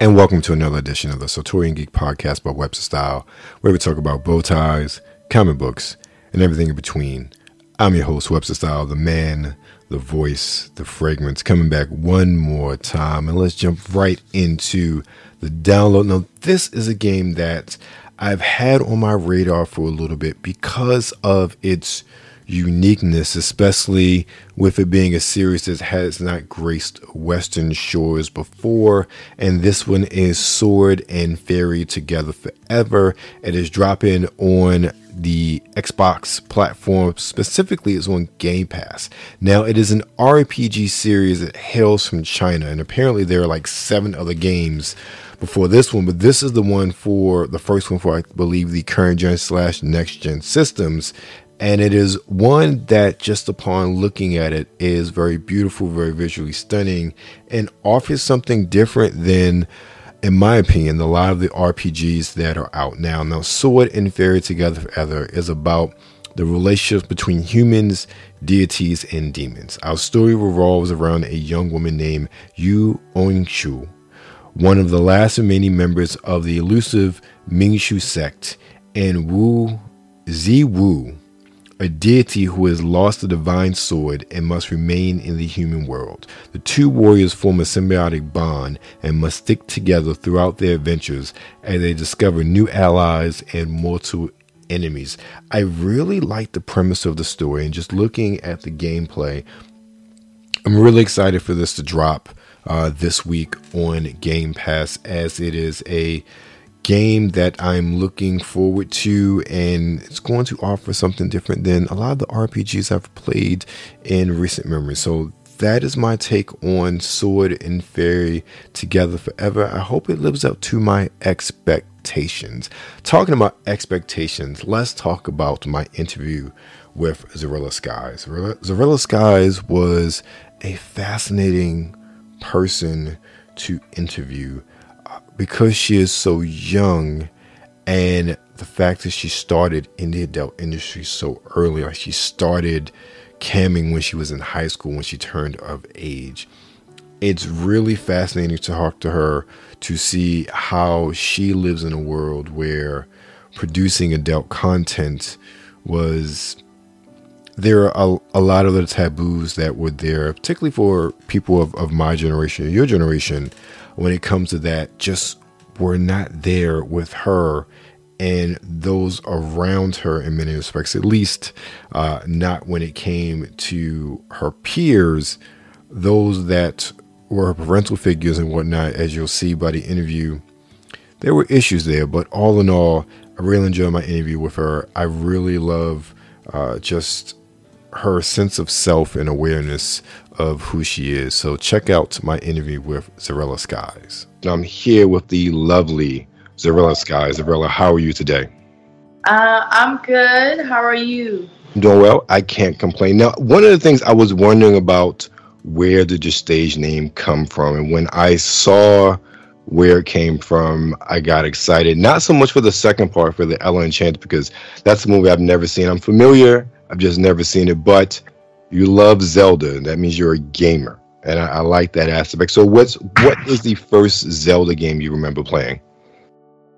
And welcome to another edition of the Sartorial and Geek Podcast by Webster Style, where we talk about bow ties, comic books, and everything in between. I'm your host, Webster Style, the man, the voice, the fragrance, coming back one more time. And let's jump right into the download. Now, this is a game that I've had on my radar for a little bit because of its uniqueness, especially with it being a series that has not graced Western shores before. And this one is Sword and Fairy Together Forever. It is dropping on the Xbox platform. Specifically, it's on Game Pass. Now, it is an RPG series that hails from China, and apparently, there are like seven other games before this one, but this is the one for the first one for I believe the current gen slash next gen systems. And it is one that just upon looking at it is very beautiful, very visually stunning, and offers something different than, in my opinion, a lot of the RPGs that are out now. Now, Sword and Fairy Together Forever is about the relationships between humans, deities, and demons. Our story revolves around a young woman named Yue Qingshu, one of the last remaining members of the elusive Mingshu sect, and Wu Ziwu, a deity who has lost the divine sword and must remain in the human world. The two warriors form a symbiotic bond and must stick together throughout their adventures as they discover new allies and mortal enemies. I really like the premise of the story and just looking at the gameplay. I'm really excited for this to drop uh, this week on Game Pass, as it is a game that I'm looking forward to, and it's going to offer something different than a lot of the RPGs I've played in recent memory. So that is my take on Sword and Fairy Together Forever. I hope it lives up to my expectations. Talking about expectations, let's talk about my interview with Zerella Skies. Zerella Skies was a fascinating person to interview because she is so young and the fact that she started in the adult industry so early like she started camming when she was in high school when she turned of age it's really fascinating to talk to her to see how she lives in a world where producing adult content was there are a, a, lot of the taboos that were there, particularly for people of, of my generation, your generation, when it comes to that, just were not there with her and those around her in many respects, at least uh, not when it came to her peers, those that were her parental figures and whatnot, as you'll see by the interview. There were issues there, but all in all, I really enjoyed my interview with her. I really love uh, just her sense of self and awareness of who she is. So check out my interview with Zerella Skies. I'm here with the lovely Zerella Skies. Zerella, how are you today? Uh, I'm good. How are you? Doing well. I can't complain. Now, one of the things I was wondering about where did your stage name come from? And when I saw where it came from, I got excited. Not so much for the second part, for the Ella Enchanted, because that's a movie I've never seen. I'm familiar I've just never seen it. But you love Zelda. That means you're a gamer, and I, I like that aspect. So, what's what is the first Zelda game you remember playing?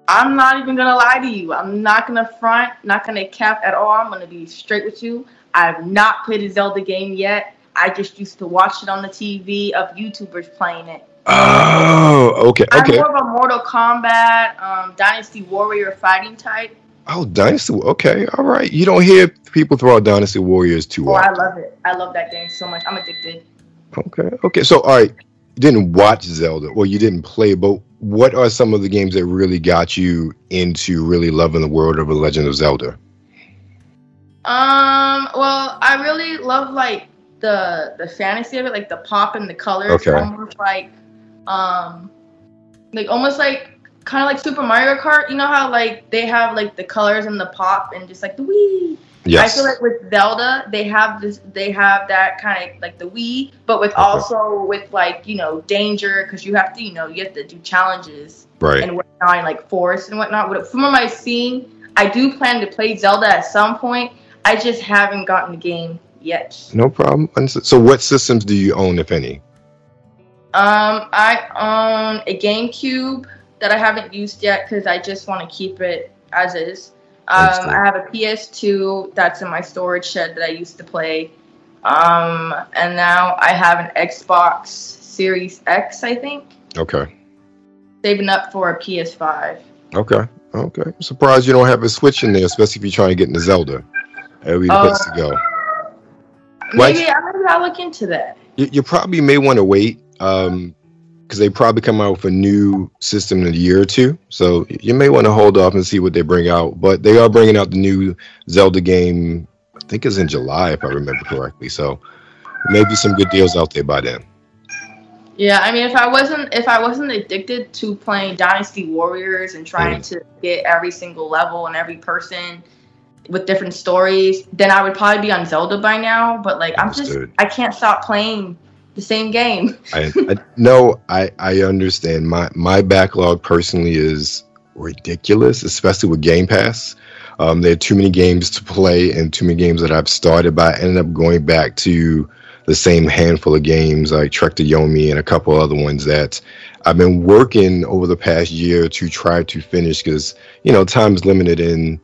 I'm not even gonna lie to you. I'm not gonna front, not gonna cap at all. I'm gonna be straight with you. I've not played a Zelda game yet. I just used to watch it on the TV of YouTubers playing it. Oh, okay, okay. I'm more of a Mortal Kombat, um, Dynasty Warrior fighting type. Oh, Dynasty. Okay, all right. You don't hear people throw out Dynasty Warriors too oh, often. I love it. I love that game so much. I'm addicted. Okay. Okay. So, all right. You didn't watch Zelda, or you didn't play, but what are some of the games that really got you into really loving the world of The Legend of Zelda? Um. Well, I really love like the the fantasy of it, like the pop and the colors. Okay. Almost like, um, like almost like kind of like Super Mario Kart. You know how like they have like the colors and the pop and just like the Wii. Yes. I feel like with Zelda, they have this, they have that kind of like the Wii, but with okay. also with like you know danger because you have to you know you have to do challenges right and whatnot and like forest and whatnot. From what I've seen, I do plan to play Zelda at some point. I just haven't gotten the game yet. No problem. So, what systems do you own, if any? Um, I own a GameCube that I haven't used yet because I just want to keep it as is. Um, I have a PS2 that's in my storage shed that I used to play. Um, and now I have an Xbox Series X, I think. Okay. Saving up for a PS5. Okay. Okay. I'm surprised you don't have a Switch in there, especially if you're trying to get into Zelda. That would be the Uh, place to go. Maybe Right. I maybe I'll look into that. You, you probably may want to wait because they probably come out with a new system in a year or two. So you may want to hold off and see what they bring out. But they are bringing out the new Zelda game. I think it's in July, if I remember correctly. So maybe some good deals out there by then. Yeah, I mean, if I wasn't if I wasn't addicted to playing Dynasty Warriors and trying mm. to get every single level and every person with different stories, then I would probably be on Zelda by now. But like, I'm just I can't stop playing the same game. I, I no, I I understand. My my backlog personally is ridiculous, especially with Game Pass. Um, there are too many games to play and too many games that I've started, but I ended up going back to the same handful of games like Trek to Yomi and a couple other ones that I've been working over the past year to try to finish because you know time is limited and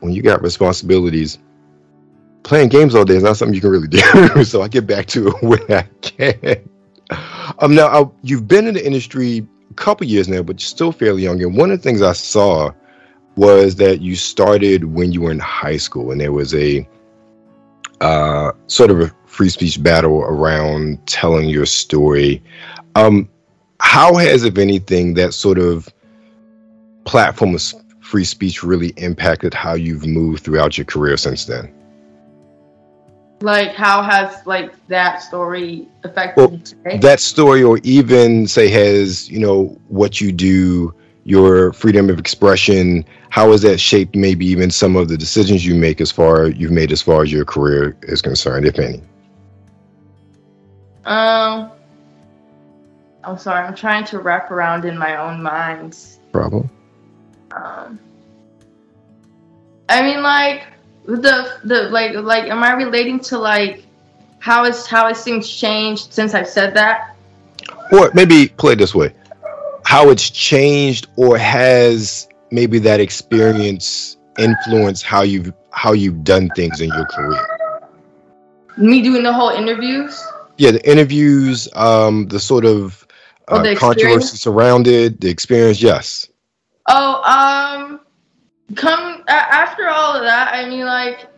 when you got responsibilities playing games all day is not something you can really do. so I get back to it when I can. Um, now I, you've been in the industry a couple years now, but you're still fairly young. And one of the things I saw was that you started when you were in high school, and there was a uh, sort of a free speech battle around telling your story. Um, how has, if anything, that sort of platform of free speech really impacted how you've moved throughout your career since then? Like, how has like that story affected Well, you today? that story or even say has you know what you do your freedom of expression how has that shaped maybe even some of the decisions you make as far you've made as far as your career is concerned if any um, I'm sorry, I'm trying to wrap around in my own mind. problem Um, I mean, like the the like like, am I relating to like how is how has things changed since I've said that? or maybe play it this way how it's changed or has maybe that experience influenced how you've how you've done things in your career Me doing the whole interviews. yeah the interviews um the sort of Oh, uh, the controversy surrounded the experience yes Oh, um, come after all of that. I mean, like,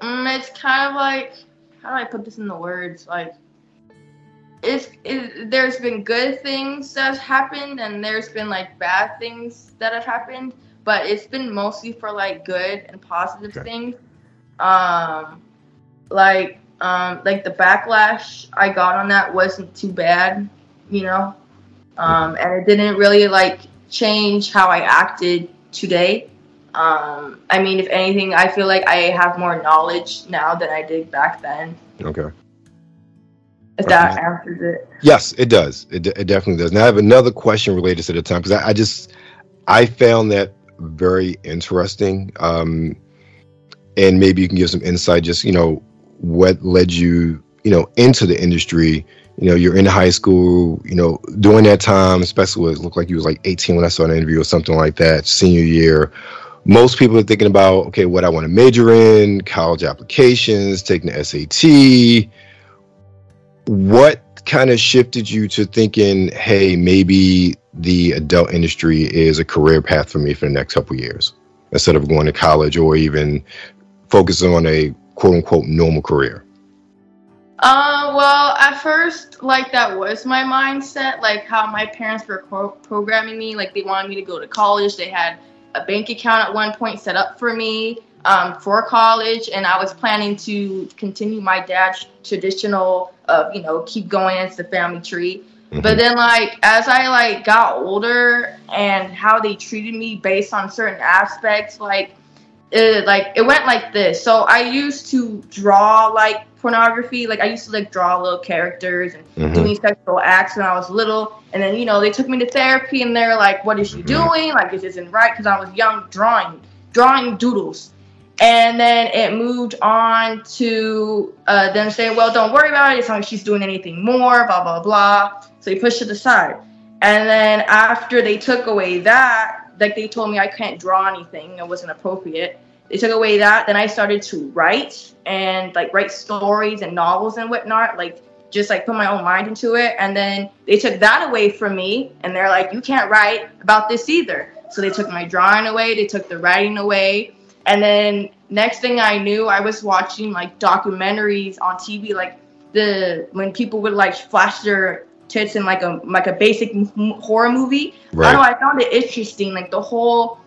mm, it's kind of like how do I put this in the words? Like, it's it, there's been good things that have happened, and there's been like bad things that have happened, but it's been mostly for like good and positive things. Um, like um, like the backlash I got on that wasn't too bad, you know, um, and it didn't really like change how I acted today. Um, I mean, if anything, I feel like I have more knowledge now than I did back then. okay If that answers it. Yes, it does. It, it definitely does. Now I have another question related to the time because I, I just I found that very interesting. Um, and maybe you can give some insight. Just you know what led you you know into the industry. You know, you're in high school. You know, during that time, especially when it looked like you was like 18 when I saw an interview or something like that, senior year. Most people are thinking about okay, what I want to major in, college applications, taking the SAT what kind of shifted you to thinking, hey, maybe the adult industry is a career path for me for the next couple years instead of going to college or even focusing on a quote unquote normal career? Uh, well, at first, like that was my mindset, like how my parents were pro- programming me. Like they wanted me to go to college. They had a bank account at one point set up for me um, for college, and I was planning to continue my dad's traditional of you know keep going as the family tree. But then, like as I like got older and how they treated me based on certain aspects, like it like it went like this. So I used to draw like pornography. Like I used to like draw little characters and Mhm. doing sexual acts when I was little. And then you know they took me to therapy and they're like, "What is she Mhm. doing? Like this isn't right." Because I was young, drawing, drawing doodles. And then it moved on to uh, them saying, well, don't worry about it. It's not like she's doing anything more, blah, blah, blah. So he pushed it aside. And then after they took away that, like they told me I can't draw anything, it wasn't appropriate. They took away that, then I started to write and like write stories and novels and whatnot, like just like put my own mind into it. And then they took that away from me and they're like, you can't write about this either. So they took my drawing away, they took the writing away. And then next thing I knew, I was watching like documentaries on TV, like the when people would like flash their tits in like a like a basic m- horror movie. Right. I don't know. I found it interesting, like the whole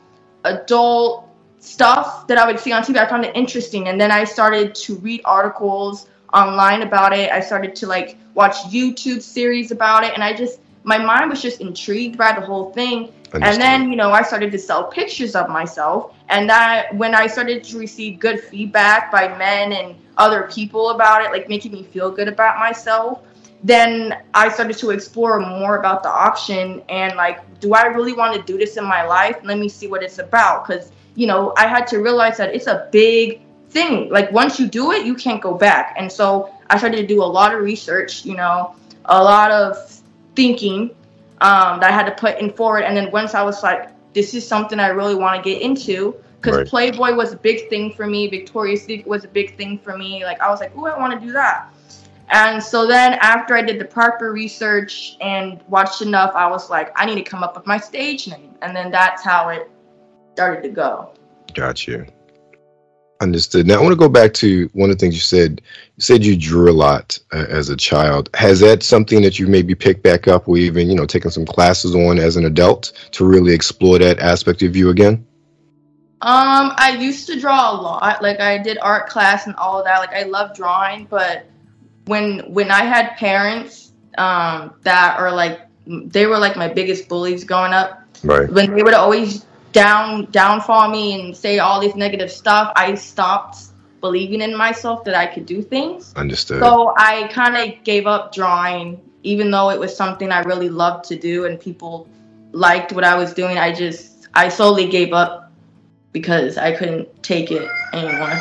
adult stuff that I would see on TV. I found it interesting, and then I started to read articles online about it. I started to like watch YouTube series about it, and I just my mind was just intrigued by the whole thing. And then, you know, I started to sell pictures of myself. And that when I started to receive good feedback by men and other people about it, like making me feel good about myself, then I started to explore more about the option and like, do I really want to do this in my life? Let me see what it's about. Because, you know, I had to realize that it's a big thing. Like, once you do it, you can't go back. And so I started to do a lot of research, you know, a lot of thinking um, that I had to put in forward. And then once I was like, this is something I really want to get into, because right. Playboy was a big thing for me, Victoria's Secret was a big thing for me. Like I was like, oh, I want to do that. And so then after I did the proper research and watched enough, I was like, I need to come up with my stage name. And then that's how it started to go. Got you. Understood. Now I want to go back to one of the things you said. You said you drew a lot uh, as a child. Has that something that you maybe picked back up, or even you know taken some classes on as an adult to really explore that aspect of you again? Um, I used to draw a lot. Like I did art class and all of that. Like I love drawing, but when when I had parents um, that are like they were like my biggest bullies growing up. Right. When they would always down downfall me and say all this negative stuff, I stopped believing in myself that I could do things. Understood. So I kind of gave up drawing, even though it was something I really loved to do and people liked what I was doing. I just I slowly gave up because I couldn't take it anymore.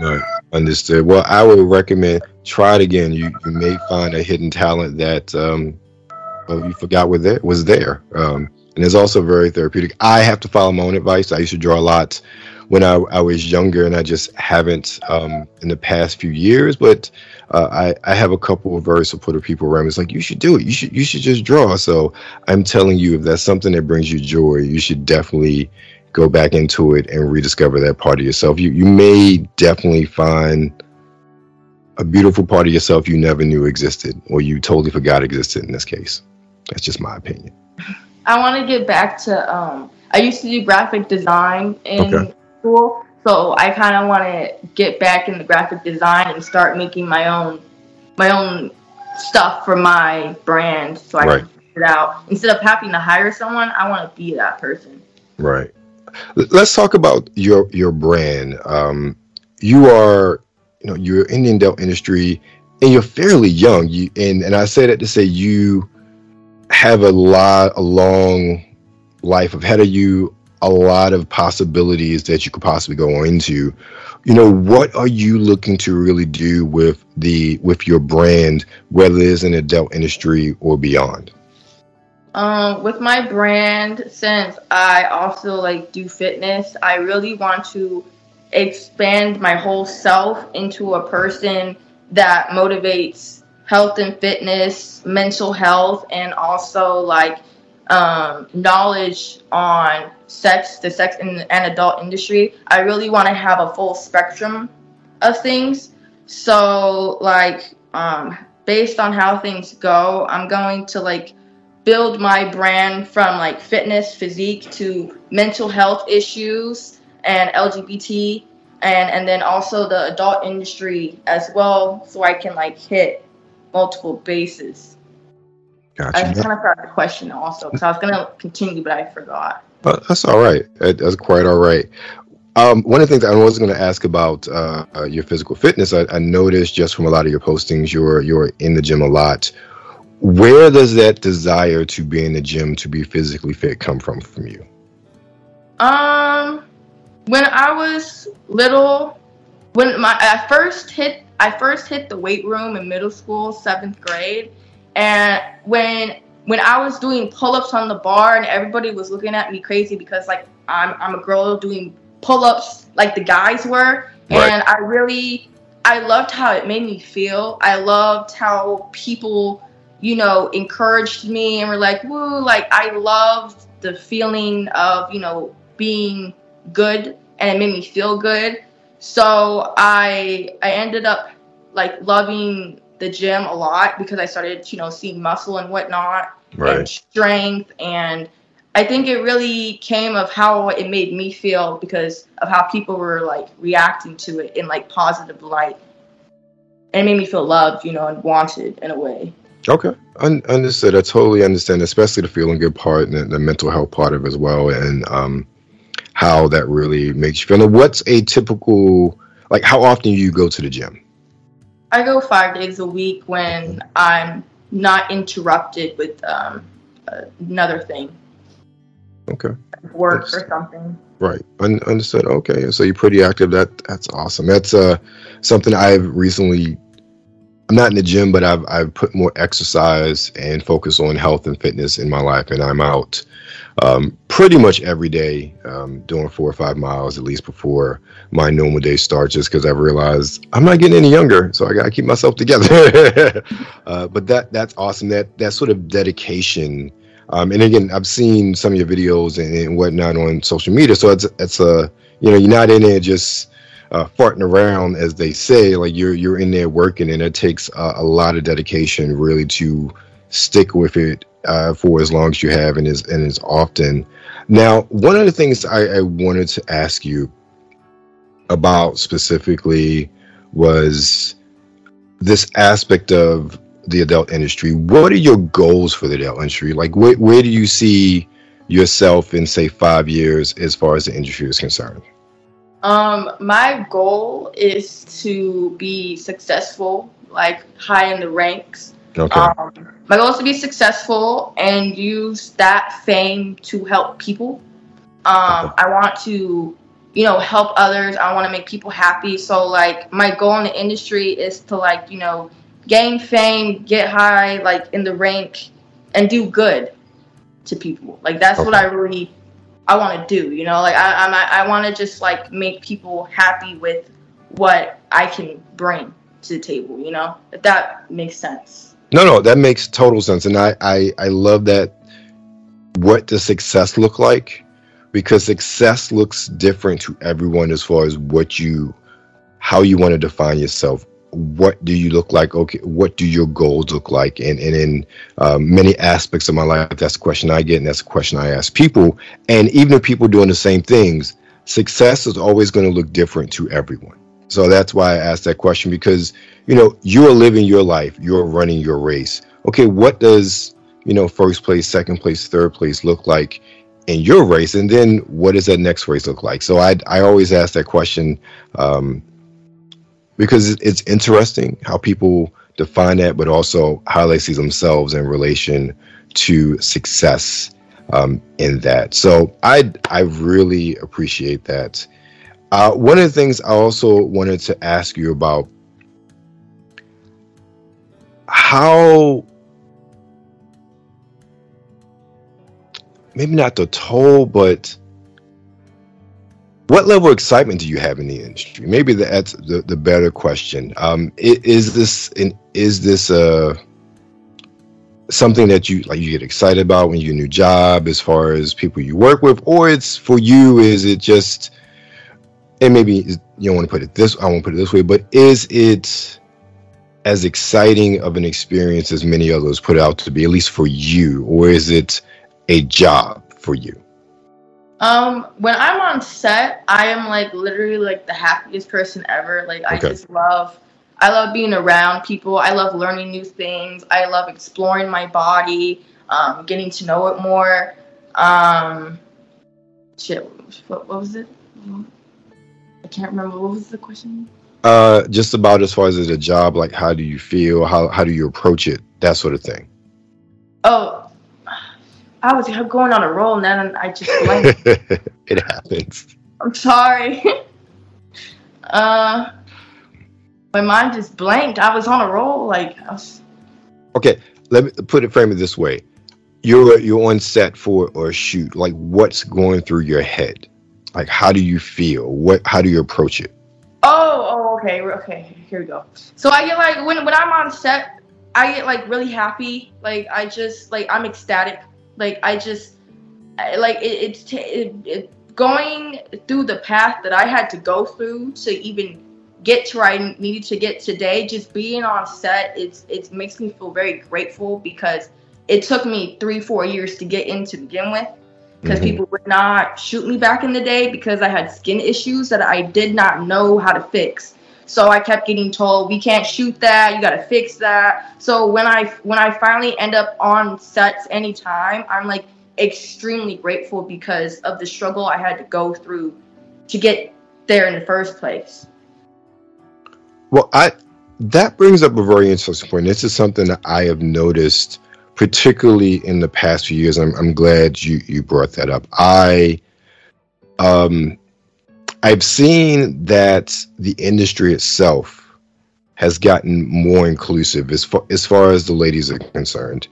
Right. Understood. Well, I would recommend try it again. You you may find a hidden talent that um, you forgot was there was there. Um, and it's also very therapeutic. I have to follow my own advice. I used to draw a lot when I, I was younger, and I just haven't um, in the past few years. But uh, I, I have a couple of very supportive people around me. It's like you should do it. You should you should just draw. So I'm telling you, if that's something that brings you joy, you should definitely go back into it and rediscover that part of yourself. You you may definitely find a beautiful part of yourself you never knew existed, or you totally forgot existed. In this case, that's just my opinion. I want to get back to. Um, I used to do graphic design in okay. school, so I kind of want to get back in the graphic design and start making my own, my own stuff for my brand, so I right. can figure it out. Instead of having to hire someone, I want to be that person. Right. Let's talk about your your brand. Um, you are, you know, you're in the adult industry, and you're fairly young. You and and I say that to say you have a lot, a long life ahead of you, a lot of possibilities that you could possibly go into. You know, what are you looking to really do with the with your brand, whether it's in the adult industry or beyond? Um, with my brand, since I also like do fitness, I really want to expand my whole self into a person that motivates health and fitness, mental health, and also like um, knowledge on sex, the sex and, and adult industry. I really want to have a full spectrum of things. So, like, um, based on how things go, I'm going to like build my brand from like fitness, physique to mental health issues and LGBT and and then also the adult industry as well so I can like hit multiple bases. Gotcha. I kind of forgot the question also because I was going to continue, but I forgot. But that's all right. That's quite all right. Um, one of the things I was going to ask about uh, uh, your physical fitness, I, I, noticed just from a lot of your postings, you're you're in the gym a lot. Where does that desire to be in the gym to be physically fit come from from you? Um, when I was little, when my I first hit I first hit the weight room in middle school, seventh grade, and when when I was doing pull-ups on the bar and everybody was looking at me crazy because like I'm I'm a girl doing pull-ups like the guys were, Right. and I really I loved how it made me feel. I loved how people you know encouraged me and were like woo like I loved the feeling of you know being good and it made me feel good. So I I ended up like loving the gym a lot because I started you know seeing muscle and whatnot and Right. strength and I think it really came of how it made me feel because of how people were like reacting to it in like positive light. And it made me feel loved, you know, and wanted in a way. Okay. Un- understood. I totally understand, especially the feeling good part and the, mental health part of it as well, and um, how that really makes you feel. Now, what's a typical, like, how often do you go to the gym? I go five days a week when I'm not interrupted with um, another thing, Okay. work That's- or something. Right. Un- understood. Okay. So you're pretty active. That that's awesome. That's uh something I've recently. I'm not in the gym, but I've I've put more exercise and focus on health and fitness in my life, and I'm out um, pretty much every day um, doing four or five miles at least before my normal day starts, just because I've realized I'm not getting any younger, so I gotta keep myself together. uh, but that that's awesome. That that sort of dedication. Um, and again, I've seen some of your videos and, and whatnot on social media. So it's it's a you know you're not in there just uh, farting around, as they say. Like you're you're in there working, and it takes a, lot of dedication really to stick with it uh, for as long as you have, and as and as often. Now, one of the things I, I wanted to ask you about specifically was this aspect of the adult industry. What are your goals for the adult industry? Like, where, where do you see yourself in, say, five years as far as the industry is concerned? Um, my goal is to be successful, like high in the ranks. Okay. Um, my goal is to be successful and use that fame to help people. Um, I want to, you know, help others. I want to make people happy. So, like, my goal in the industry is to, like, you know, gain fame, get high, like, in the rank, and do good to people. Like, that's what I really, I want to do. You know, like, I, I'm, I want to just like make people happy with what I can bring to the table. You know, if that makes sense. No, no, that makes total sense, and I, I, I love that. What does success look like? Because success looks different to everyone as far as what you, how you want to define yourself. What do you look like? Okay, what do your goals look like? And and in um, many aspects of my life, that's a question I get, and that's a question I ask people. And even if people doing the same things, success is always going to look different to everyone. So that's why I asked that question because you know you're living your life, you're running your race. Okay, what does you know first place, second place, third place look like in your race, and then what does that next race look like? So I I always ask that question um, because it's interesting how people define that, but also how they see themselves in relation to success um, in that. So I I really appreciate that. Uh, one of the things I also wanted to ask you about how maybe not the toll, but what level of excitement do you have in the industry? Maybe that's the, the better question. Um, is this an, is this uh something that you like you get excited about when you get a new job as far as people you work with, or it's for you? Is it just and maybe you don't want to put it this I won't put it this way, but is it as exciting of an experience as many others put out to be, at least for you, or is it a job for you? Um, when I'm on set, I am like literally like the happiest person ever. Like I just love I love being around people. I love learning new things. I love exploring my body, um, getting to know it more. Um, shit, what, what was it? I can't remember. What was the question? Uh, just about as far as a job, like how do you feel? How how do you approach it? That sort of thing. Oh, I was going on a roll and then I just blanked. it happens. I'm sorry. uh, my mind just blanked. I was on a roll. Like, I was... okay, let me put it frame it this way: you're you're on set for or shoot. Like, what's going through your head? Like, how do you feel? What? How do you approach it? Oh, oh, okay, okay. Here we go. So I get like when when I'm on set, I get like really happy. Like I just like I'm ecstatic. Like I just like it, it's t- it, it, going through the path that I had to go through to even get to where I needed to get today. Just being on set, it's it makes me feel very grateful because it took me three four years to get in to begin with because mm-hmm. people would not shoot me back in the day because I had skin issues that I did not know how to fix. So I kept getting told, "We can't shoot that. You got to fix that." So when I when I finally end up on sets anytime, I'm like extremely grateful because of the struggle I had to go through to get there in the first place. Well, I that brings up a very interesting point. This is something that I have noticed particularly in the past few years. I'm, I'm glad you, you brought that up. I, um, I've seen that the industry itself has gotten more inclusive as far as, far as the ladies are concerned.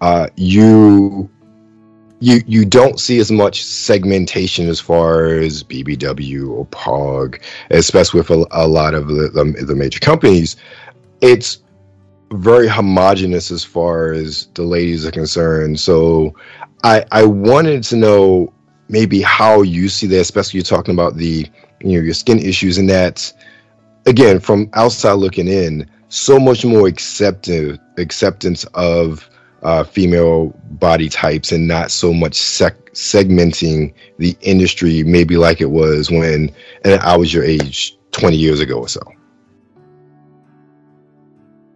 Uh, you you you don't see as much segmentation as far as BBW or POG, especially with a, a lot of the, the, the major companies. It's very homogenous as far as the ladies are concerned. So I I wanted to know maybe how you see that, especially you're talking about the you know your skin issues and that again from outside looking in, so much more acceptive acceptance of uh, female body types and not so much sec- segmenting the industry maybe like it was when and I was your age 20 years ago or so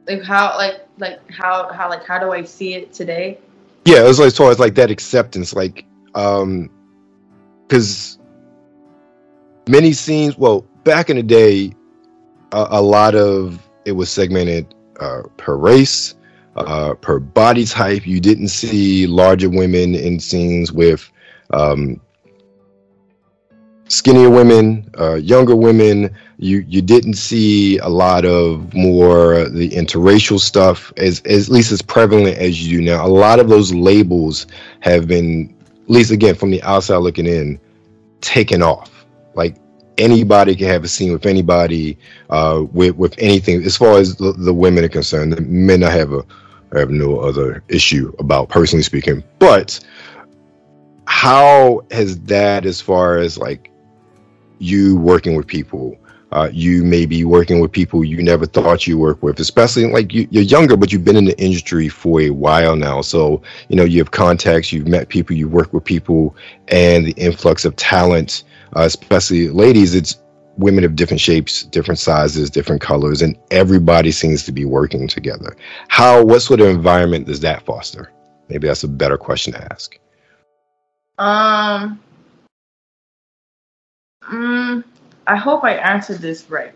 like how like like how how like how do I see it today? Yeah, it was like far as like that acceptance, like um because many scenes well back in the day a, a lot of it was segmented uh, per race uh, per body type you didn't see larger women in scenes with um, skinnier women, uh, younger women. You you didn't see a lot of more the interracial stuff as, as at least as prevalent as you do now. A lot of those labels have been, at least again from the outside looking in, taken off. Like anybody can have a scene with anybody, uh, with with anything. As far as the, the women are concerned, the men I have a I have no other issue about personally speaking, but how has that as far as like you working with people. Uh, you may be working with people you never thought you work with, especially like you, you're younger, but you've been in the industry for a while now. So, you know, you have contacts, you've met people, you work with people, and the influx of talent, uh, especially ladies, it's women of different shapes, different sizes, different colors, and everybody seems to be working together. How, what sort of environment does that foster? Maybe that's a better question to ask. Um, Mm, I hope I answered this right.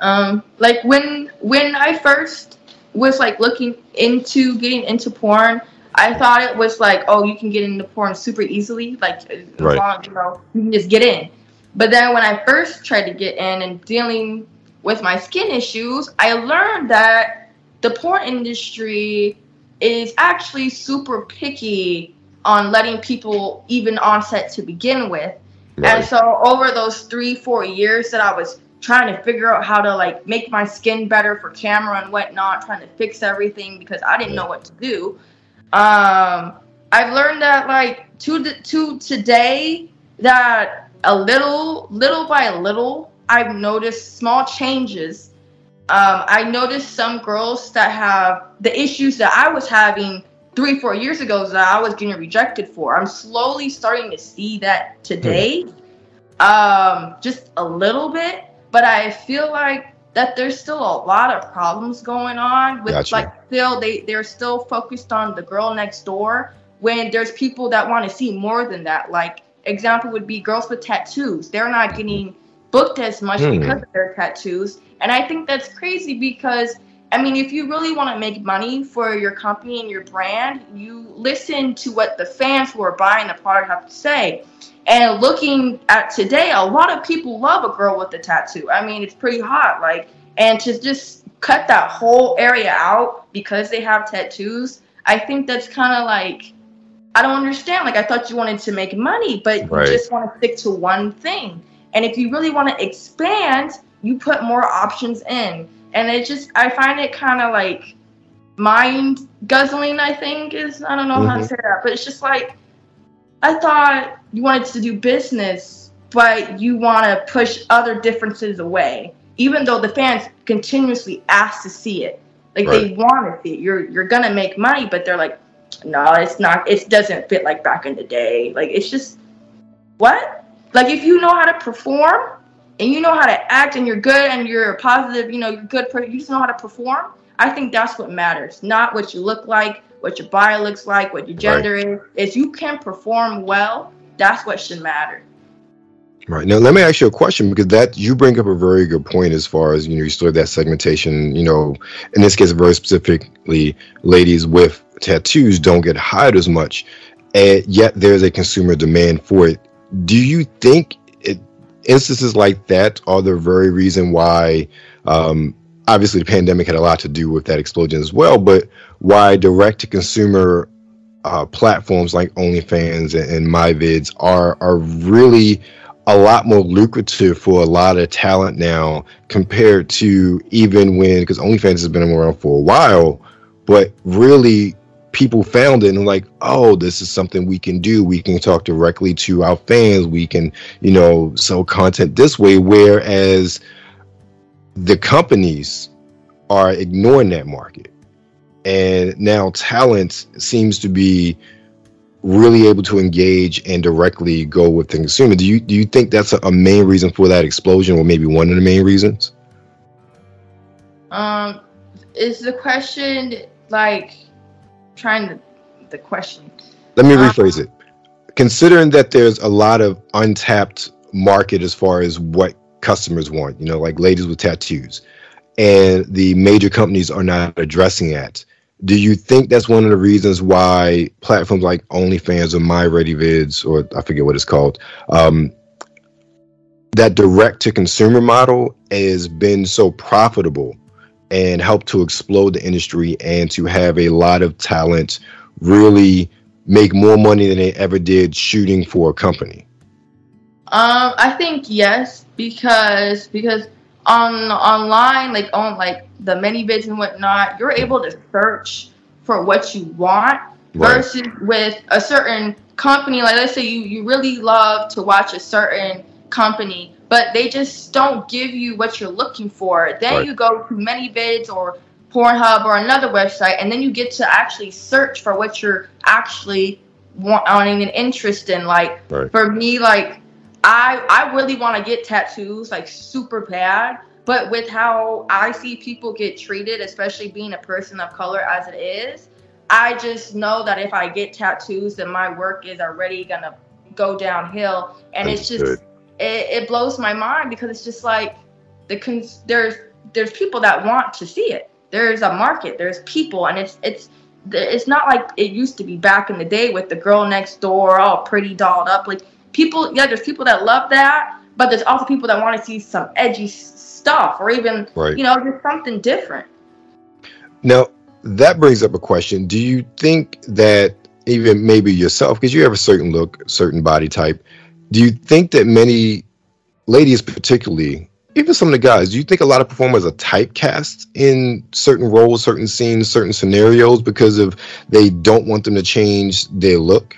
Um, like when when I first was like looking into getting into porn, I thought it was like, oh, you can get into porn super easily, like right. long, you know, you can just get in. But then when I first tried to get in and dealing with my skin issues, I learned that the porn industry is actually super picky on letting people even on set to begin with. Right. And so over those three, four years that I was trying to figure out how to like make my skin better for camera and whatnot, trying to fix everything because I didn't know what to do. Um, I've learned that like to to today that a little, little by little, I've noticed small changes. Um, I noticed some girls that have the issues that I was having three, four years ago that I was getting rejected for. I'm slowly starting to see that today, um, just a little bit. But I feel like that there's still a lot of problems going on with gotcha. like still they they're still focused on the girl next door when there's people that want to see more than that. Like example would be girls with tattoos. They're not getting booked as much hmm. because of their tattoos. And I think that's crazy because I mean, if you really want to make money for your company and your brand, you listen to what the fans who are buying the product have to say. And looking at today, a lot of people love a girl with a tattoo. I mean, it's pretty hot. Like, and to just cut that whole area out because they have tattoos, I think that's kind of like, I don't understand. Like, I thought you wanted to make money, but right. you just want to stick to one thing. And if you really want to expand, you put more options in. And it just, I find it kind of like mind guzzling, I think is, I don't know mm-hmm. how to mm-hmm. say that, but it's just like, I thought you wanted to do business, but you want to push other differences away, even though the fans continuously ask to see it. Like right. they want to see it. You're you're gonna make money, but they're like, no, it's not. It doesn't fit like back in the day. Like it's just what? Like if you know how to perform and you know how to act and you're good and you're positive, you know, you're good. You just know how to perform. I think that's what matters, not what you look like, what your bio looks like, what your gender right. is. If you can perform well, that's what should matter. Right now, let me ask you a question because that you bring up a very good point as far as you know you started that segmentation. You know, in this case, very specifically, ladies with tattoos don't get hired as much, and yet there's a consumer demand for it. Do you think instances like that are the very reason why um, obviously the pandemic had a lot to do with that explosion as well, but why direct to consumer uh, platforms like OnlyFans and, and MyVids are are really a lot more lucrative for a lot of talent now compared to even when because OnlyFans has been around for a while, but really people found it and like, oh, this is something we can do. We can talk directly to our fans. We can, you know, sell content this way. Whereas the companies are ignoring that market. And now talent seems to be really able to engage and directly go with the consumer. Do you do you think that's a, a main reason for that explosion or maybe one of the main reasons? Um is the question like trying to the question. Let me rephrase um, it. Considering that there's a lot of untapped market as far as what customers want, you know, like ladies with tattoos, and the major companies are not addressing that. Do you think that's one of the reasons why platforms like OnlyFans or MyReadyVids, or I forget what it's called, um, that direct to consumer model has been so profitable and help to explode the industry and to have a lot of talent really make more money than they ever did shooting for a company? Um, I think yes, because because on online, like on like the ManyVids and whatnot, you're able to search for what you want right. versus with a certain company. Like let's say you you really love to watch a certain company, but they just don't give you what you're looking for. Then right. you go to ManyVids or Pornhub or another website, and then you get to actually search for what you're actually wanting an interest in. Like right. for me, like I I really want to get tattoos like super bad, but with how I see people get treated, especially being a person of color as it is, I just know that if I get tattoos, then my work is already gonna go downhill, and That's it's just it, it, blows my mind because it's just like the cons- there's there's people that want to see it. There's a market. There's people, and it's it's it's not like it used to be back in the day with the girl next door all pretty dolled up. Like people, yeah, there's people that love that, but there's also people that want to see some edgy stuff or even, right. you know, just something different. Now, that brings up a question. Do you think that even maybe yourself, because you have a certain look, certain body type, do you think that many ladies, particularly, even some of the guys, do you think a lot of performers are typecast in certain roles, certain scenes, certain scenarios because of they don't want them to change their look?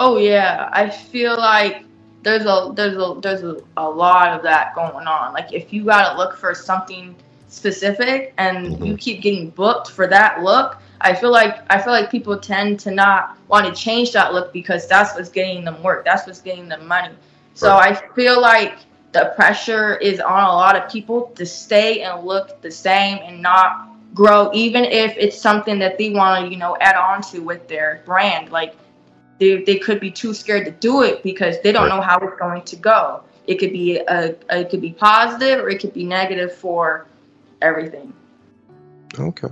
Oh yeah, I feel like there's a there's a there's a, a lot of that going on. Like if you gotta look for something specific and mm-hmm. you keep getting booked for that look, I feel like I feel like people tend to not want to change that look because that's what's getting them work. That's what's getting them money. So right. I feel like the pressure is on a lot of people to stay and look the same and not grow, even if it's something that they want to, you know, add on to with their brand. Like they, they could be too scared to do it because they don't know how it's going to go. It could be a, it could be positive or it could be negative for everything. Okay.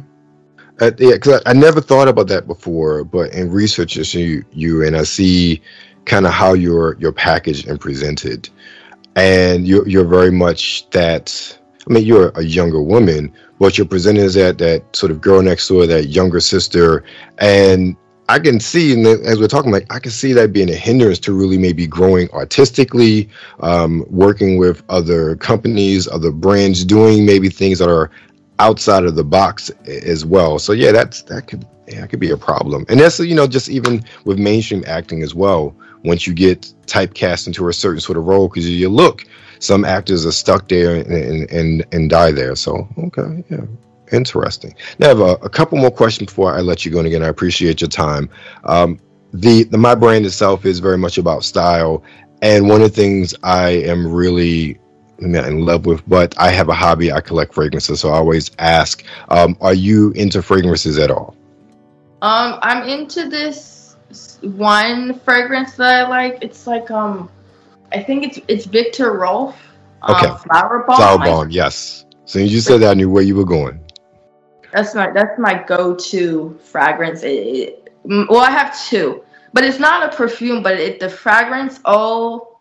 Yeah, because I, I, never thought about that before, but in researching you, you and I see kind of how you're you're packaged and presented, and you're you're very much that. I mean, you're a younger woman, but you're presented as that that sort of girl next door, that younger sister, and I can see, and as we're talking, like I can see that being a hindrance to really maybe growing artistically, um, working with other companies, other brands, doing maybe things that are outside of the box as well. So yeah, that's that could yeah, that could be a problem. And that's you know just even with mainstream acting as well. Once you get typecast into a certain sort of role because you look, some actors are stuck there and, and and die there. So okay, yeah, interesting. Now I have a, a couple more questions before I let you go. And again, I appreciate your time. Um, the, the my brand itself is very much about style, and one of the things I am really in love with, but I have a hobby. I collect fragrances, so I always ask, um, "Are you into fragrances at all?" Um, I'm into this one fragrance that I like. It's like um, I think it's it's Viktor Rolf. Um, okay. Flower bomb. Flower bomb. Yes. So you said that I knew where you were going. That's my that's my go-to fragrance. It, it, well, I have two, but it's not a perfume. But it, the fragrance, oh,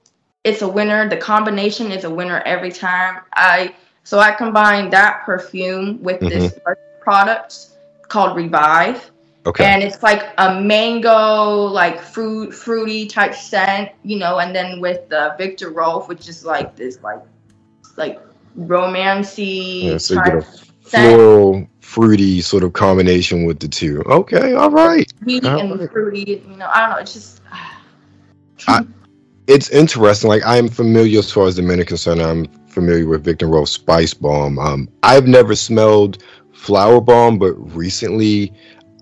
it's a winner. The combination is a winner every time. I so I combine that perfume with mm-hmm. this product called Revive. Okay. And it's like a mango, like fruit, fruity type scent, you know, and then with the Viktor Rolf, which is like this, like, like romancy. Yeah, so you get a floral, fruity sort of combination with the two. Okay, all right. Sweet and right. fruity, you know. I don't know. It's just. I, it's interesting. Like I'm familiar as far as the men are concerned. I'm familiar with Viktor Rolf Spice Bomb. Um, I've never smelled Flower Bomb, but recently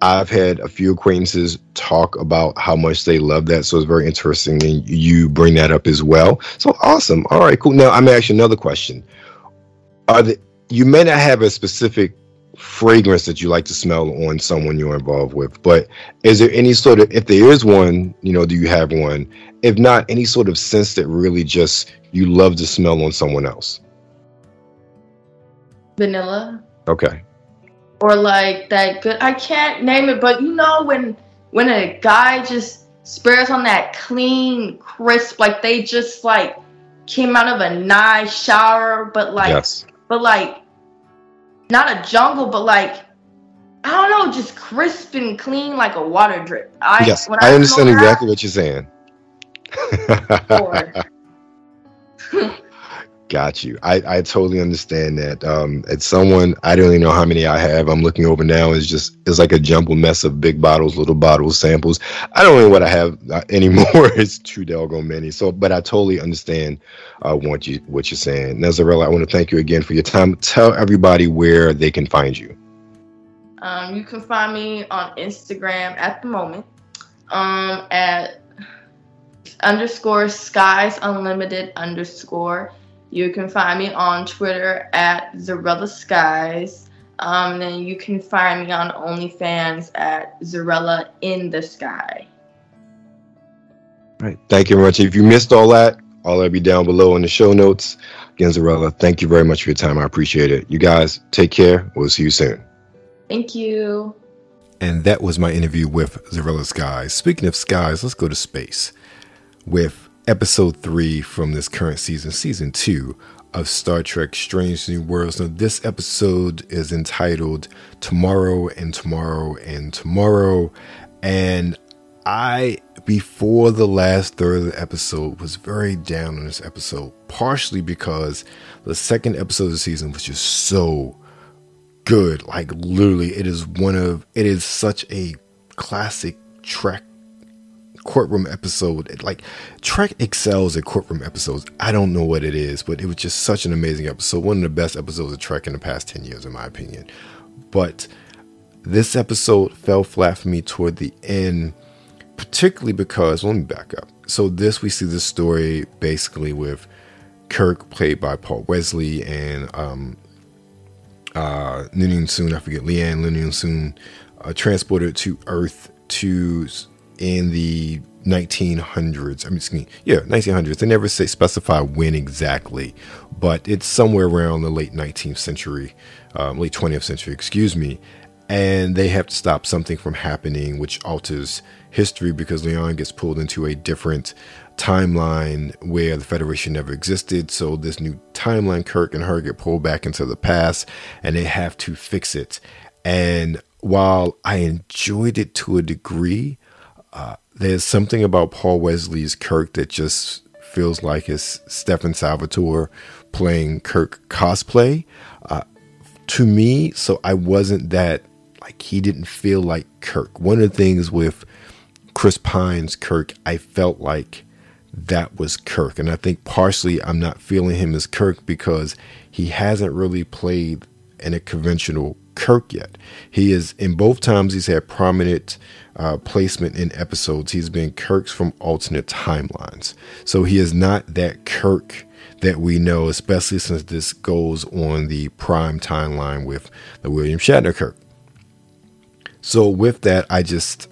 I've had a few acquaintances talk about how much they love that. So it's very interesting, and you bring that up as well. So awesome. All right, cool. Now I'm asking another question. Are the you may not have a specific fragrance that you like to smell on someone you're involved with. But is there any sort of, if there is one, you know, do you have one? If not, any sort of sense that really just you love to smell on someone else? Vanilla. Okay. Or like that good, I can't name it, but you know, when, when a guy just sprays on that clean, crisp, like they just like came out of a nice shower, but like, yes. but like not a jungle, but like I don't know, just crisp and clean like a water drip. I, yes, I, I understand exactly what you're saying. Got you. I, I totally understand that. Um, it's someone I don't even know how many I have. I'm looking over now. It's just it's like a jumbled mess of big bottles, little bottles, samples. I don't know what I have uh, anymore. it's too doggone many. So, but I totally understand uh, what you what you're saying. Nazarella, I want to thank you again for your time. Tell everybody where they can find you. Um, you can find me on Instagram at the moment um, at underscore skies unlimited underscore. You can find me on Twitter at Zerella Skies. Um, then you can find me on OnlyFans at Zerella in the Sky. All right. Thank you very much. If you missed all that, all that'll be down below in the show notes. Again, Zerella, thank you very much for your time. I appreciate it. You guys take care. We'll see you soon. Thank you. And that was my interview with Zerella Skies. Speaking of skies, let's go to space with episode three from this current season, season two of Star Trek Strange New Worlds. Now, this episode is entitled Tomorrow and Tomorrow and Tomorrow. And I, before the last third of the episode, was very down on this episode, partially because the second episode of the season was just so good. Like, literally, it is one of, it is such a classic Trek courtroom episode. Like Trek excels at courtroom episodes. I don't know what it is, but it was just such an amazing episode. One of the best episodes of Trek in the past 10 years, in my opinion. But this episode fell flat for me toward the end, particularly because, let me back up. So, this we see this story basically with Kirk, played by Paul Wesley, and um, uh, Noonien-Singh, I forget, La'an Noonien Soon, uh, transported to Earth to in the 1900s. I mean, me, yeah, 1900s. They never say specify when exactly, but it's somewhere around the late 19th century, um, late 20th century, excuse me. And they have to stop something from happening, which alters history because La'an gets pulled into a different timeline where the Federation never existed. So this new timeline, Kirk and her get pulled back into the past, and they have to fix it. And while I enjoyed it to a degree, uh, there's something about Paul Wesley's Kirk that just feels like it's Stefan Salvatore playing Kirk cosplay. Uh, to me, so I wasn't that like he didn't feel like Kirk. One of the things with Chris Pine's Kirk, I felt like that was Kirk. And I think partially I'm not feeling him as Kirk because he hasn't really played in a conventional Kirk yet. He is in both times he's had prominent uh, placement in episodes. He's been Kirk's from alternate timelines. So he is not that Kirk that we know, especially since this goes on the prime timeline with the William Shatner Kirk. So with that, I just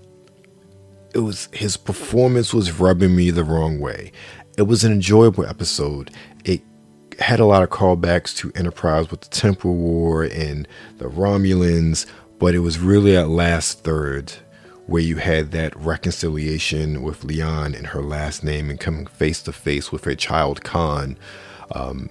it was his performance was rubbing me the wrong way. It was an enjoyable episode. Had a lot of callbacks to Enterprise with the Temporal War and the Romulans, but it was really at last third where you had that reconciliation with La'an and her last name and coming face to face with her child Khan. Um,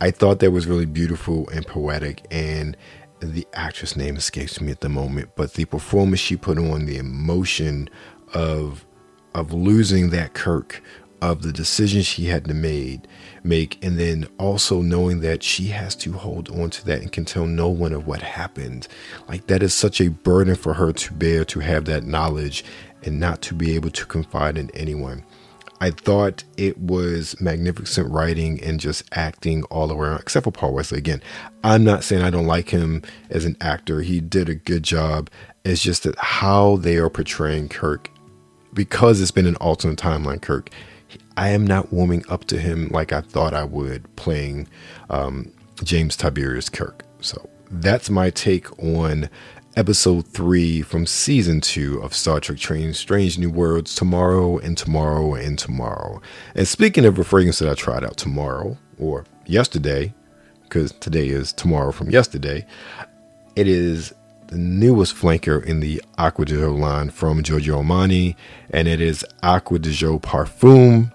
I thought that was really beautiful and poetic, and the actress name escapes me at the moment, but the performance she put on, the emotion of of losing that Kirk, of the decision she had to made make, and then also knowing that she has to hold on to that and can tell no one of what happened. Like that is such a burden for her to bear to have that knowledge and not to be able to confide in anyone. I thought it was magnificent writing and just acting all around, except for Paul Wesley. Again, I'm not saying I don't like him as an actor. He did a good job. It's just that how they are portraying Kirk, because it's been an alternate timeline, Kirk, I am not warming up to him like I thought I would playing um, James Tiberius Kirk. So that's my take on episode three from season two of Star Trek Training Strange New Worlds tomorrow and tomorrow and tomorrow. And speaking of a fragrance that I tried out tomorrow or yesterday, because today is tomorrow from yesterday, it is the newest flanker in the Acqua di Gio line from Giorgio Armani, and it is Acqua di Gio Parfum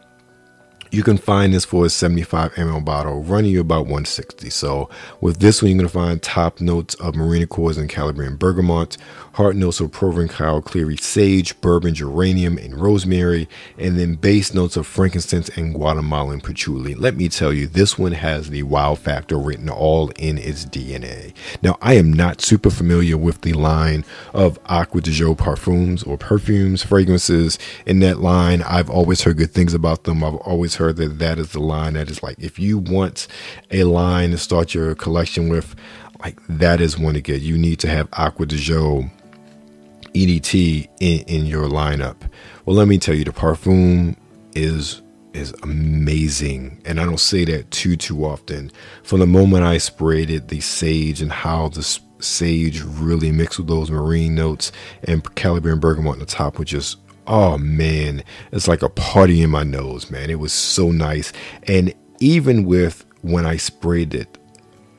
you can find this for a 75 ml bottle, running you about 160. So with this one, you're going to find top notes of Marine Accords and Calabrian bergamot, heart notes of Provençal clary sage, bourbon geranium, and rosemary, and then base notes of frankincense and Guatemalan patchouli. Let me tell you, this one has the wow factor written all in its DNA. Now, I am not super familiar with the line of Acqua di Gio parfums or perfumes, fragrances in that line. I've always heard good things about them. I've always heard that that is the line that is like, if you want a line to start your collection with, like that is one to get. You need to have Acqua di Gio EDT in, in your lineup. Well, let me tell you, the parfum is is amazing, and I don't say that too too often. From the moment I sprayed it, the sage and how the sage really mixed with those marine notes and Calabrian bergamot on the top, which just oh man, it's like a party in my nose, man. It was so nice. And even with when I sprayed it,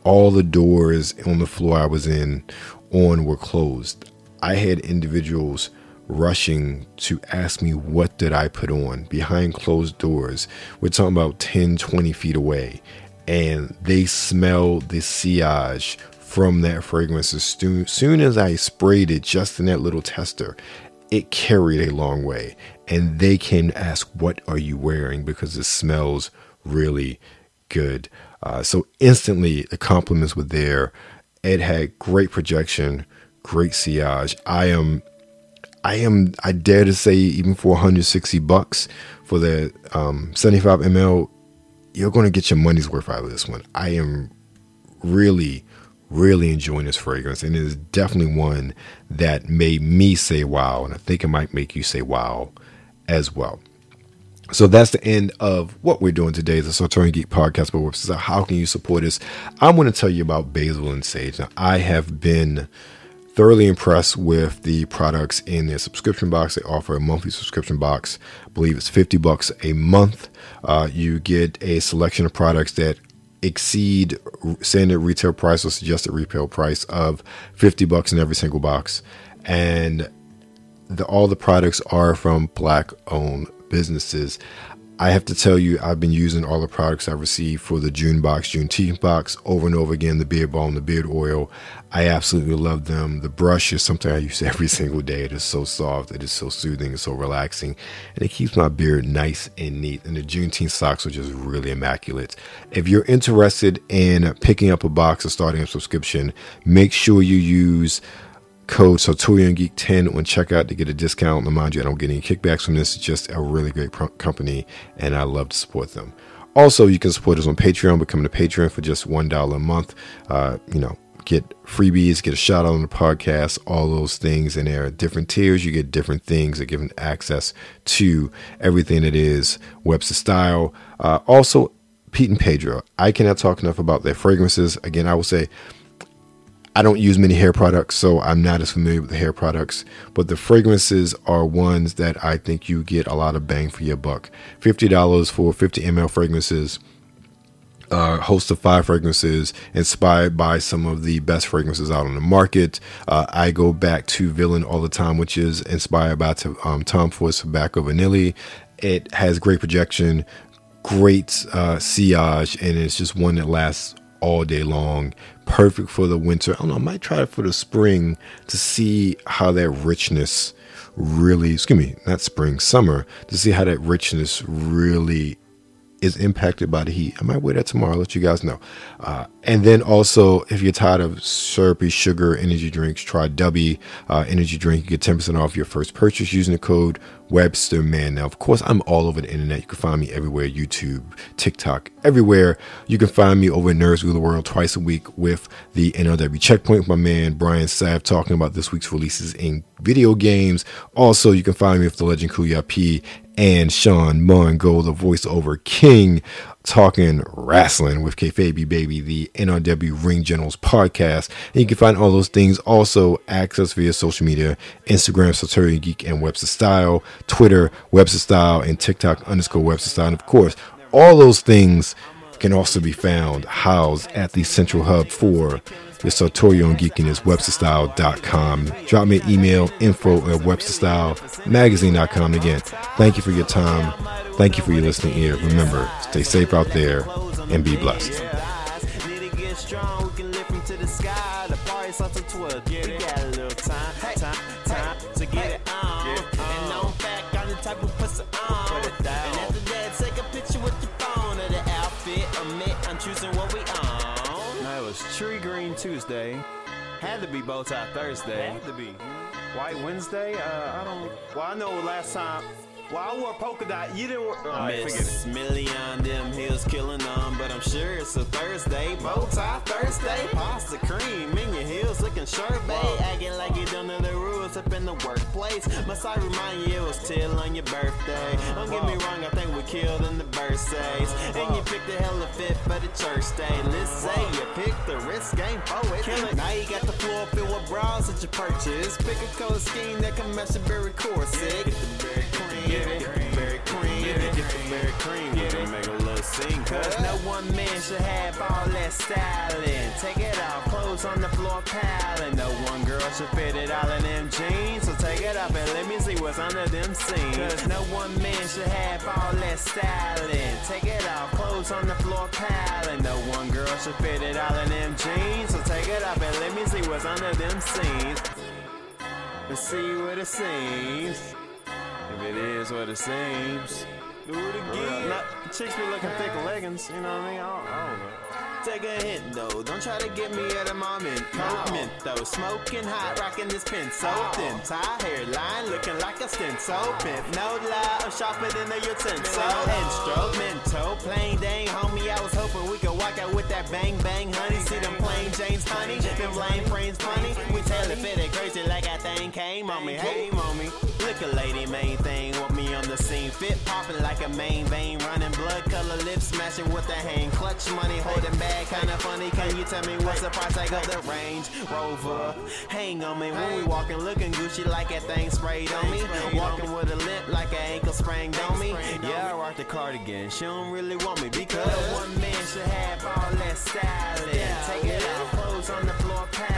all the doors on the floor I was in on were closed. I had individuals rushing to ask me what did I put on behind closed doors. We're talking about 10, 20 feet away. And they smelled the sillage from that fragrance as soon as I sprayed it just in that little tester it carried a long way. And they came to ask, What are you wearing? Because it smells really good. Uh, so instantly, the compliments were there. It had great projection, great sillage. I am, I am, I dare to say, even for 160 bucks for the um, 75 ml, you're going to get your money's worth out of this one. I am really really enjoying this fragrance and it is definitely one that made me say wow and i think it might make you say wow as well so that's the end of what we're doing today. The Sartorial and Geek Podcast, but so how can you support us? I'm going to tell you about basil and sage. Now, I have been thoroughly impressed with the products in their subscription box. They offer a monthly subscription box. I believe it's 50 bucks a month. Uh, you get a selection of products that exceed standard retail price or suggested retail price of 50 bucks in every single box. And the, all the products are from black owned businesses. I have to tell you, I've been using all the products I received for the June box, Juneteenth box, over and over again. The beard balm, the beard oil. I absolutely love them. The brush is something I use every single day. It is so soft, it is so soothing, it's so relaxing, and it keeps my beard nice and neat. And the Juneteenth socks are just really immaculate. If you're interested in picking up a box or starting a subscription, make sure you use code Sartorial Geek 10 when checkout to get a discount. And mind you, I don't get any kickbacks from this. It's just a really great company, and I love to support them. Also, you can support us on Patreon, becoming a patron for just $1 a month. Uh, you know, get freebies, get a shout out on the podcast, all those things. And there are different tiers. You get different things that give access to everything that is Webster Style. Uh, also, Pete and Pedro. I cannot talk enough about their fragrances. Again, I will say I don't use many hair products, so I'm not as familiar with the hair products. But the fragrances are ones that I think you get a lot of bang for your buck. $50 for 50 ml fragrances. A uh, host of five fragrances inspired by some of the best fragrances out on the market. Uh, I go back to Villain all the time, which is inspired by um, Tom Ford's Tobacco Vanilla. It has great projection, great uh, sillage, and it's just one that lasts all day long. Perfect for the winter. I don't know. I might try it for the spring to see how that richness really, excuse me, not spring, summer, to see how that richness really is impacted by the heat. I might wear that tomorrow. I'll let you guys know. Uh, and then also, if you're tired of syrupy sugar energy drinks, try Dubby uh, energy drink. You get 10% off your first purchase using the code Webster Man. Now, of course, I'm all over the internet. You can find me everywhere YouTube, TikTok, everywhere. You can find me over at Nerds of the World twice a week with the NRW Checkpoint my man Brian Sav talking about this week's releases in video games. Also, you can find me with the Legend Kuya P and Sean Mungo, the voiceover king, talking wrestling with Kayfabe Baby, the NRW Ring Generals podcast. And you can find all those things also access via social media Instagram, Sartorial Geek and Webster Style, Twitter, Webster Style, and TikTok underscore Webster Style. And of course, all those things can also be found housed at the central hub for the Sartorial and Geekiness, websterstyle.com. Drop me an email, info at websterstylemagazine.com. Again, thank you for your time. Thank you for your listening ear. Remember, stay safe out there and be blessed. Tree Green Tuesday. Had to be bow tie Thursday. Had to be. White Wednesday? Uh, I don't. Well, I know last time. Well, I wore polka dot. You didn't wear. Oh, Miss Million, them hills killing them, but I'm sure it's a Thursday. Bow tie Thursday, pasta cream in your heels, looking sharp, babe. Acting like you don't know the rules up in the workplace. Must I remind you it was till on your birthday? Don't get me wrong, I think we killed in the birthdays. And you picked a hell of fit for the church day. Let's say you picked the risk game poet. Now you got the floor filled with bras that you purchased. Pick a color scheme that can match your very corset. Get the berry cream, berry get cream. Make a little scene, cause no one man should have all that styling. Take it off, clothes on the floor piling. No one girl should fit it all in them jeans. So take it off and let me see what's under them seams. Cause no one man should have all that styling. Take it off, clothes on the floor piling. No one girl should fit it all in them jeans. So take it off and let me see what's under them seams. Let's see what it seems. If it is what it seems. Do it again. Not, chicks be looking thick leggings, you know what I mean? I don't, I don't know. Take a hint though, don't try to get me out of my mint coat mint though. Smoking hot, rocking this pin so thin. Tie hairline, looking like a stencil. Pimp, no lie, I'm sharper than a utensil. Instrumental, plain dang, homie, I was hoping we could walk out with that bang bang, honey. See them plain James, honey, them lame frames, funny. We tell tailor fitted crazy like that thing came on me. Hey, mommy, look a lady, main thing, want me on the scene. Fit popping like a main vein, running blood color lips, smashing with the hand. Clutch money, holding bag, kinda funny. Can you tell me what's the price tag of the Range Rover? Hang on me when we walking, looking Gucci like that thing sprayed on me. Walking with a limp like an ankle sprained on me. Yeah, I rock the cardigan. She don't really want me because one man should have all that styling. Take it out, clothes on the floor, piling.